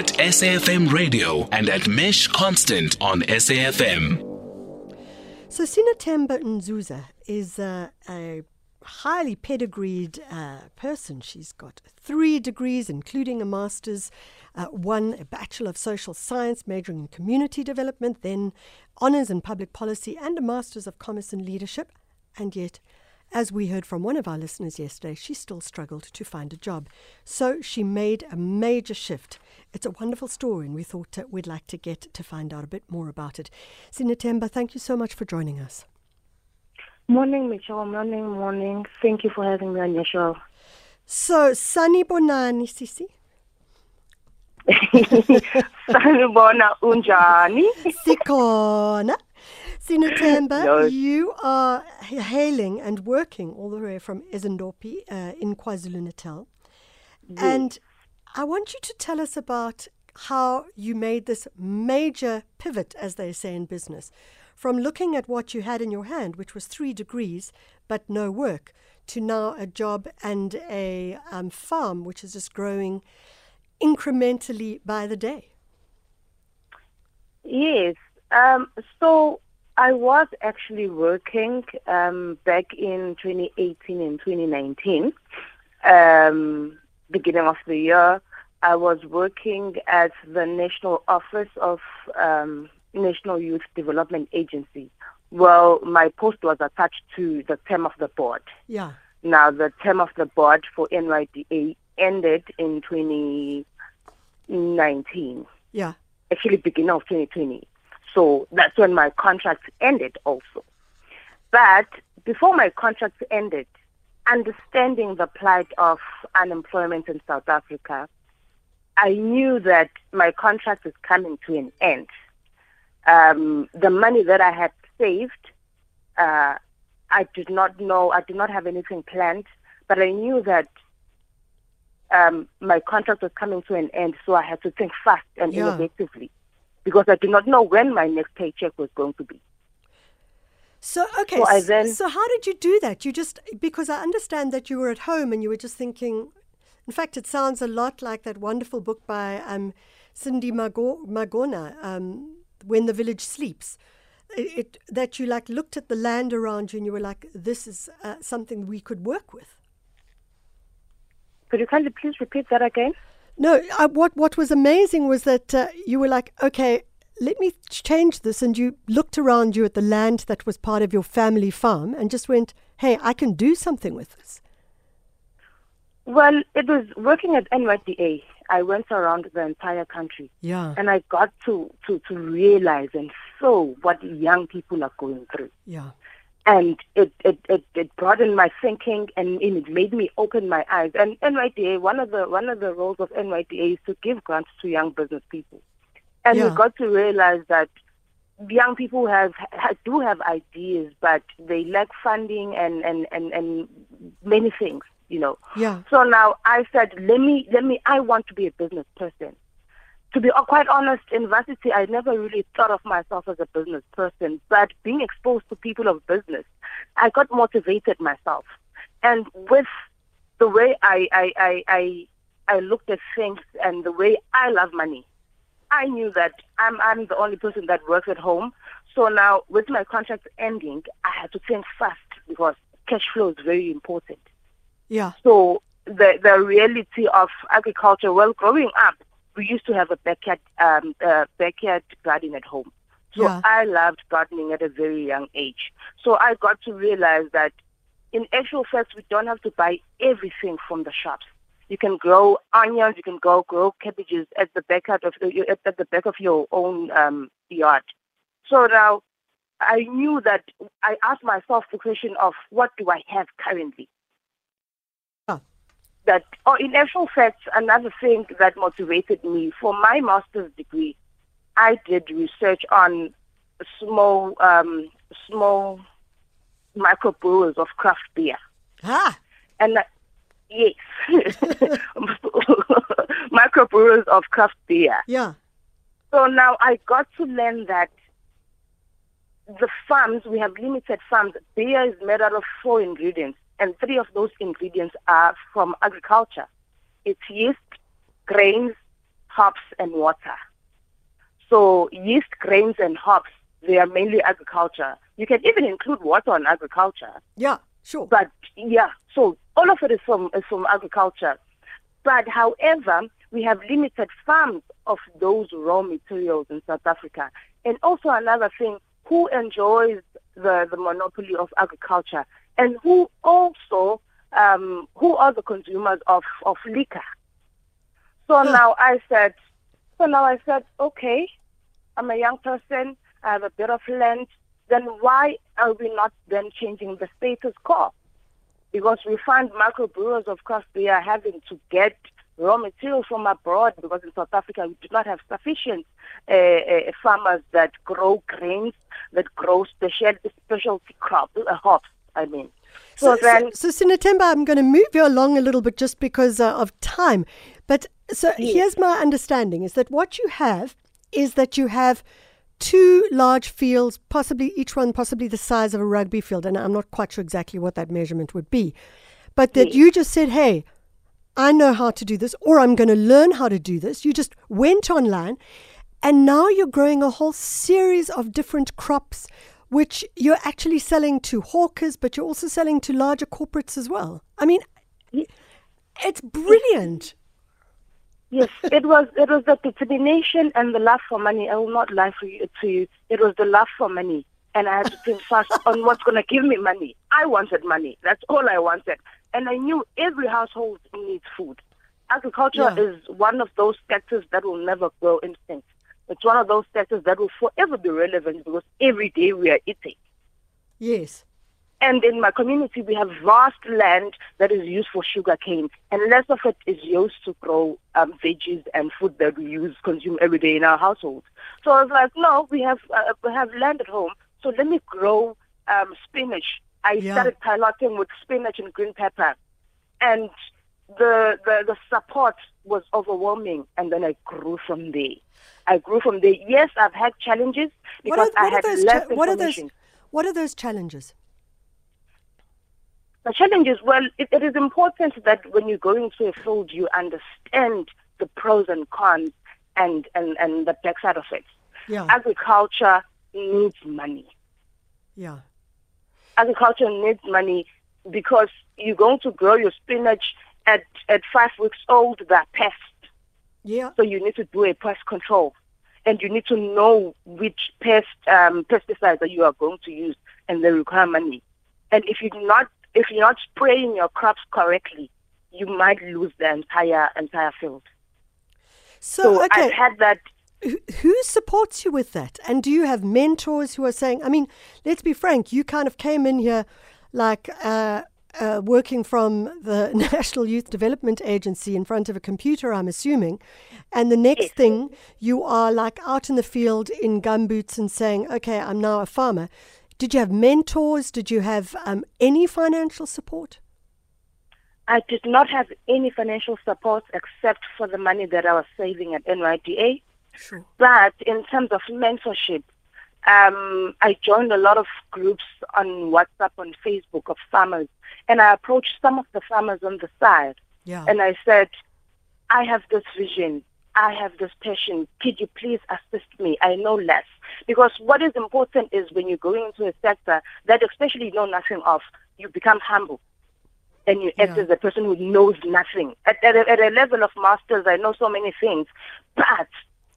at SAFM Radio and at Mesh Constant on SAFM. So Sinethemba Nzuza is uh, a highly pedigreed uh, person. She's got three degrees, including a master's, uh, one a Bachelor of Social Science, majoring in community development, then honours in public policy, and a master's of commerce and leadership. And yet, as we heard from one of our listeners yesterday, she still struggled to find a job. So she made a major shift. It's a wonderful story, and we thought uh, we'd like to get to find out a bit more about it. Sinethemba, thank you so much for joining us. Morning, Michelle. Morning, morning. Thank you for having me on your show. So, Sunny Bonani, Sisi? Sanibona unjani? Sikona. Sinethemba, No. you are hailing and working all the way from Ezendopi uh, in KwaZulu-Natal. And I want you to tell us about how you made this major pivot, as they say in business, from looking at what you had in your hand, which was three degrees but no work, to now a job and a um, farm which is just growing incrementally by the day. Yes. Um, so I was actually working um, back in 2018 and 2019. Um, beginning of the year, I was working at the National Office of um, National Youth Development Agency. Well, my post was attached to the term of the board. Yeah. Now, the term of the board for NYDA ended in 2019, Yeah. actually beginning of 2020. So that's when my contract ended also. But before my contract ended, understanding the plight of unemployment in South Africa, I knew that my contract is coming to an end. Um, the money that I had saved, uh, I did not know, I did not have anything planned, but I knew that um, my contract was coming to an end, so I had to think fast and Yeah. innovatively because I did not know when my next paycheck was going to be. So okay, So then- so how did you do that? You just because I understand that you were at home and you were just thinking. In fact, it sounds a lot like that wonderful book by um, Cindy Mago- Magona, um, "When the Village Sleeps." It, it, that you like looked at the land around you and you were like, "This is uh, something we could work with." Could you kindly please repeat that again? No, I, what what was amazing was that uh, you were like, okay, let me change this, and you looked around you at the land that was part of your family farm, and just went, hey, I can do something with this. Well, it was working at NYDA. I went around the entire country Yeah, and I got to, to, to realize and feel what young people are going through. yeah, And it, it, it, it broadened my thinking and it made me open my eyes. And NYDA, one of the one of the roles of NYDA is to give grants to young business people. And Yeah. we got to realize that young people have do have ideas, but they lack funding and, and, and, and many things, you know. yeah, So now I said, let me, let me, I want to be a business person. To be quite honest, in varsity, I never really thought of myself as a business person, but being exposed to people of business, I got motivated myself. And with the way I, I, I, I, I looked at things and the way I love money, I knew that I'm, I'm the only person that works at home. So now, with my contract ending, I had to think fast because cash flow is very important. yeah, So the the reality of agriculture. Well, growing up, we used to have a backyard um, uh, backyard garden at home. So Yeah. I loved gardening at a very young age. So I got to realize that in actual fact, we don't have to buy everything from the shops. You can grow onions, you can go grow cabbages at the backyard of at at the back of your own um, yard. So now I knew that I asked myself the question of what do I have currently? That, or in actual fact, another thing that motivated me for my master's degree, I did research on small, um, small microbrewers of craft beer. ah, And uh, yes, microbrewers of craft beer. yeah, So now I got to learn that the farms, we have limited farms. Beer is made out of four ingredients, and three of those ingredients are from agriculture. It's yeast, grains, hops, and water. So yeast, grains, and hops, they are mainly agriculture. You can even include water on agriculture. Yeah, sure. But yeah, so all of it is from is from agriculture. But however, we have limited farms of those raw materials in South Africa. And also another thing, who enjoys the, the monopoly of agriculture and who also um, who are the consumers of, of liquor. So Huh. now I said so now I said, okay, I'm a young person, I have a bit of land, then why are we not then changing the status quo? Because we find microbrewers, of course, they are having to get raw material from abroad because in South Africa we do not have sufficient uh, uh, farmers that grow grains, that grow special, specialty crops, uh, hops, I mean. So, So, then, so, so Sinethemba, I'm going to move you along a little bit just because uh, of time. But so here's my understanding is that what you have is that you have two large fields, possibly each one possibly the size of a rugby field, and I'm not quite sure exactly what that measurement would be. But that mm. you just said, hey, I know how to do this, or I'm going to learn how to do this. You just went online, and now you're growing a whole series of different crops, which you're actually selling to hawkers, but you're also selling to larger corporates as well. I mean, it's brilliant. Yes, it was it was the determination and the love for money. I will not lie for you to you. It was the love for money. And I had to think fast on what's gonna give me money. I wanted money. That's all I wanted. And I knew every household needs food. Agriculture Yeah. is one of those sectors that will never go extinct. It's one of those sectors that will forever be relevant because every day we are eating. Yes. And in my community, we have vast land that is used for sugar cane, and less of it is used to grow um, veggies and food that we use consume every day in our households. So I was like, no, we have uh, we have land at home, so let me grow um, spinach. I Yeah. started piloting with spinach and green pepper, and the, the the support was overwhelming, and then I grew from there. I grew from there. Yes, I've had challenges What are, because I what, are had those less cha- what are those information. what are those challenges? The challenge is, well, it, it is important that when you go into a field, you understand the pros and cons and, and, and the backside of it. Yeah. Agriculture needs money. Yeah. Agriculture needs money because you're going to grow your spinach at, at five weeks old, they're pests. Yeah. So you need to do a pest control. And you need to know which pest um, pesticides that you are going to use, and they require money. And if you're not if you're not spraying your crops correctly, you might lose the entire entire field. So, So okay, I've had that. who supports you with that? And do you have mentors who are saying, I mean, let's be frank, you kind of came in here like uh, uh, working from the National Youth Development Agency in front of a computer, I'm assuming. And the next Yes. thing, you are like out in the field in gumboots and saying, okay, I'm now a farmer. Did you have mentors? Did you have um, any financial support? I did not have any financial support except for the money that I was saving at NYDA. Sure. But in terms of mentorship, um, I joined a lot of groups on WhatsApp, on Facebook of farmers, and I approached some of the farmers on the side, Yeah. and I said, I have this vision. I have this passion. Could you please assist me? I know less. Because what is important is when you're going into a sector that especially you know nothing of, you become humble and you act Yeah. as a person who knows nothing. At, at, a, at a level of masters, I know so many things, but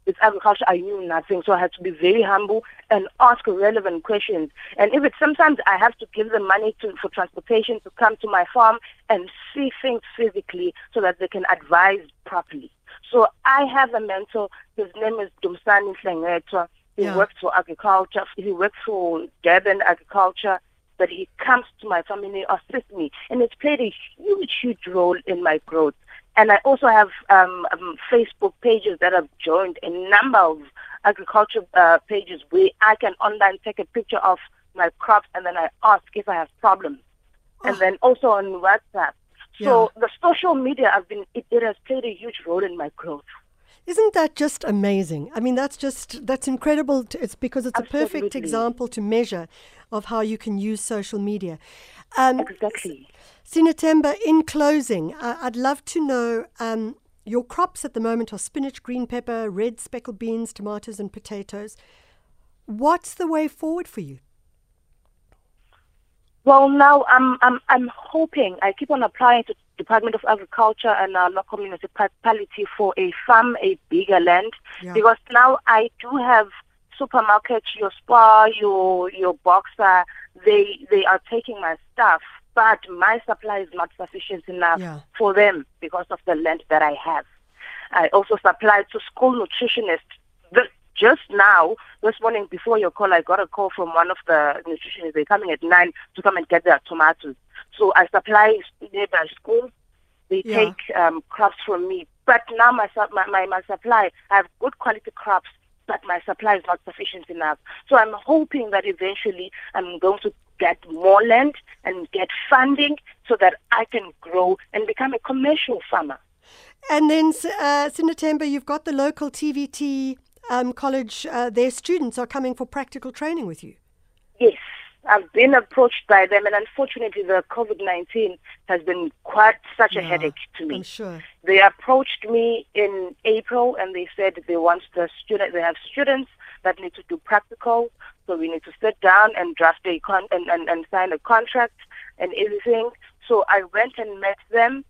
with agriculture, I knew nothing. So I had to be very humble and ask relevant questions. And if it's sometimes I have to give them money to, for transportation to come to my farm and see things physically so that they can advise properly. So I have a mentor. His name is Dumsani Flengetwa. He Yeah. works for agriculture. He works for Durban Agriculture But he comes to my family, assists me, and it's played a huge, huge role in my growth. And I also have um, um, Facebook pages that I've joined, a number of agriculture uh, pages where I can online take a picture of my crops and then I ask if I have problems. And Oh. then also on WhatsApp. So the social media, I've been it, it has played a huge role in my growth. Isn't that just amazing? I mean, that's just that's incredible. To, it's because it's a perfect example to measure of how you can use social media. Um, Exactly. Sinethemba, in closing, I, I'd love to know um, your crops at the moment are spinach, green pepper, red speckled beans, tomatoes, and potatoes. What's the way forward for you? Well, now I'm I'm I'm hoping. I keep on applying to Department of Agriculture and our local municipality for a farm, a bigger land, yeah. because now I do have supermarkets, your Spar, your your Boxer. They they are taking my stuff, but my supply is not sufficient enough yeah. for them because of the land that I have. I also supply to school nutritionists. This just now, this morning before your call, I got a call from one of the nutritionists. They're coming at 9 to come and get their tomatoes. So I supply nearby schools. They yeah. take um, crops from me. But now my, my, my, my supply, I have good quality crops, but my supply is not sufficient enough. So I'm hoping that eventually I'm going to get more land and get funding so that I can grow and become a commercial farmer. And then, uh, Sinethemba, you've got the local TVET um, college, uh, their students are coming for practical training with you. Yes, I've been approached by them, and unfortunately, the COVID 19 has been quite such a yeah, headache to me. I'm sure. They approached me in April and they said they want the student, they have students that need to do practical, so we need to sit down and draft a con- and, and, and sign a contract and everything. So I went and met them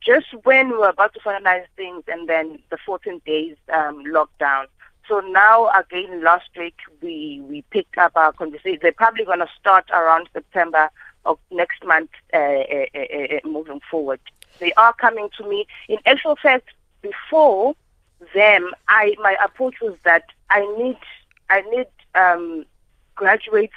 just when we were about to finalize things, and then the 14 days um, lockdown. So now again, last week we we picked up our conversation. They're probably going to start around September of next month, uh, uh, uh, uh, moving forward. They are coming to me. In actual fact, before them, I my approach was that I need I need um, graduates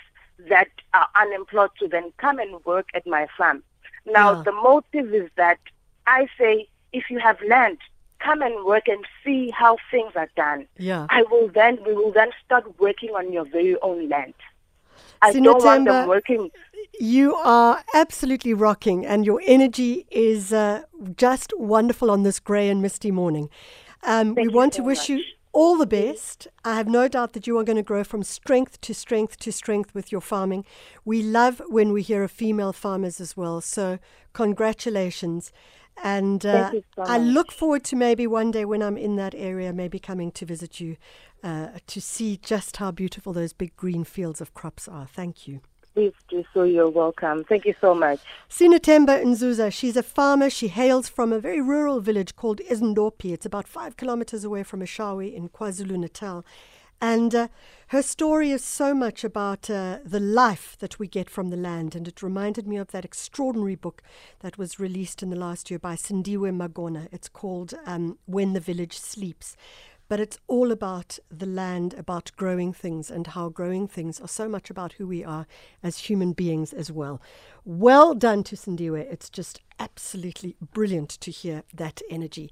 that are unemployed to then come and work at my farm. Now yeah. the motive is that I say if you have land, come and work and see how things are done. Yeah. I will then we will then start working on your very own land. I don't want them working. You are absolutely rocking, and your energy is uh, just wonderful on this grey and misty morning. Um, we want so to wish much. you all the best. I have no doubt that you are going to grow from strength to strength to strength with your farming. We love when we hear of female farmers as well. So, congratulations. And uh, so I look forward to maybe one day when I'm in that area, maybe coming to visit you uh, to see just how beautiful those big green fields of crops are. Thank you. Please do so. You're welcome. Thank you so much. Sinethemba Nzuza, she's a farmer. She hails from a very rural village called Izindophi. It's about five kilometers away from Eshowe in KwaZulu Natal. And uh, her story is so much about uh, the life that we get from the land. And it reminded me of that extraordinary book that was released in the last year by Sindiwe Magona. It's called um, When the Village Sleeps. But it's all about the land, about growing things, and how growing things are so much about who we are as human beings as well. Well done to Sindiwe. It's just absolutely brilliant to hear that energy.